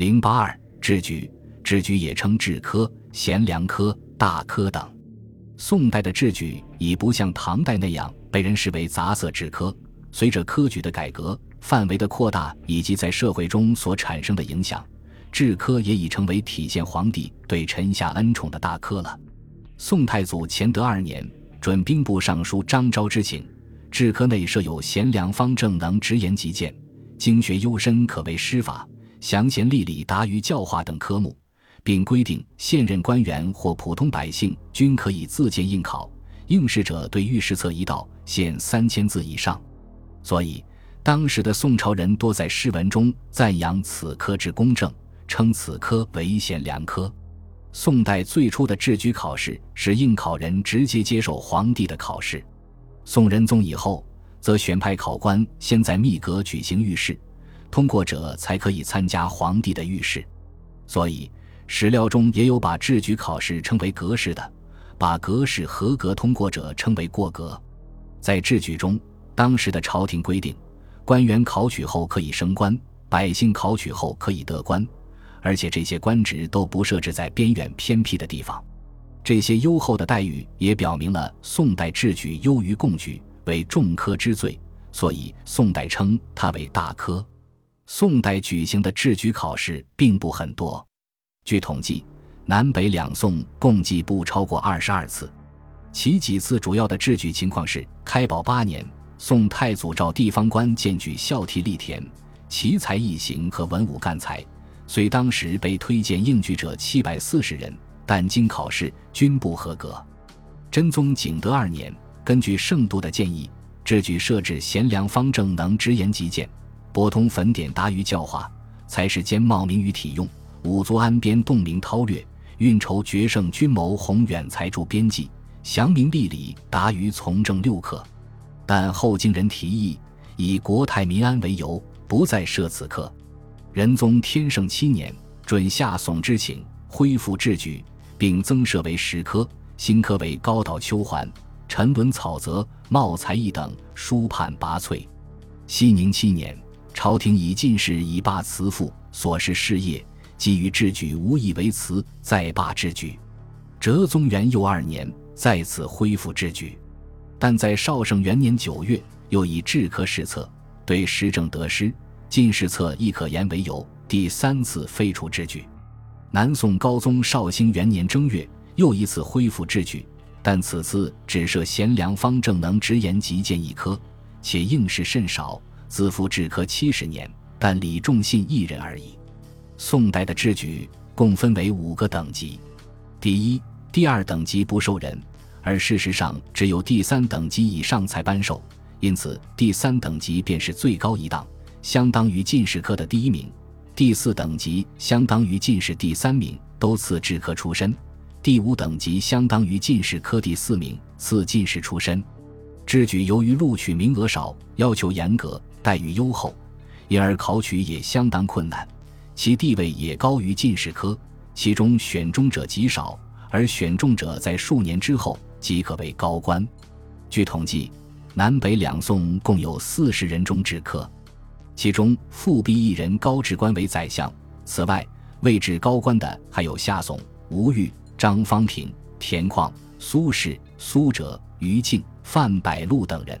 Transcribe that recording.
零八二制举，制举也称制科、贤良科、大科等。宋代的制举已不像唐代那样被人视为杂色制科。随着科举的改革、范围的扩大以及在社会中所产生的影响，制科也已成为体现皇帝对臣下恩宠的大科了。宋太祖乾德二年，准兵部尚书张昭之请，制科内设有贤良方正能直言极谏，经学幽深，可为师法，详贤立理达于教化等科目。并规定，现任官员或普通百姓均可以自荐应考，应试者对御史册一道限三千字以上。所以，当时的宋朝人多在诗文中赞扬此科之公正，称此科为贤良科。宋代最初的制举考试是应考人直接接受皇帝的考试。宋仁宗以后，则选派考官先在密阁举行御试，通过者才可以参加皇帝的御试。所以。史料中也有把制举考试称为格式的，把格式合格通过者称为过格。在制举中，当时的朝廷规定，官员考取后可以升官，百姓考取后可以得官，而且这些官职都不设置在边远偏僻的地方。这些优厚的待遇也表明了宋代制举优于贡举，为重科之最，所以宋代称它为大科。宋代举行的制举考试并不很多。据统计，南北两宋共计不超过二十二次。其几次主要的制举情况是：开宝八年，宋太祖召地方官荐举孝悌力田、奇才异行和文武干才，虽当时被推荐应举者七百四十人，但经考试均不合格。真宗景德二年，根据圣度的建议，制举设置贤良方正能直言极谏，博通粉典达于教化，才是兼冒名于体用。五族安边洞明韬略，运筹决胜军谋宏远才著边际，祥明立理达于从政六课。但后经人提议，以国泰民安为由，不再设此科。仁宗天圣七年，准下宋之请，恢复制举，并增设为十科，新科为高岛秋环、沉沦草泽、茂才一等，书判拔萃。熙宁七年，朝廷以进士以罢辞赋，所事事业。基于制举无以为辞，再罢制举。哲宗元佑二年再次恢复制举，但在绍圣元年九月又以制科试策对时政得失、进士册亦可言为由，第三次废除制举。南宋高宗绍兴元年正月又一次恢复制举，但此次只设贤良方正能直言极谏一科，且应试甚少，自负制科七十年，但李仲信一人而已。宋代的制举共分为五个等级，第一、第二等级不受人，而事实上只有第三等级以上才颁授，因此第三等级便是最高一档，相当于进士科的第一名；第四等级相当于进士第三名，都赐制科出身；第五等级相当于进士科第四名，赐进士出身。制举由于录取名额少，要求严格，待遇优厚，因而考取也相当困难。其地位也高于进士科，其中选中者极少，而选中者在数年之后即可为高官。据统计，南北两宋共有四十人中制科，其中复辟一人高职官为宰相。此外，位置高官的还有夏宋、吴玉、张方平、田况、苏轼、苏辙、于禁、范百禄等人。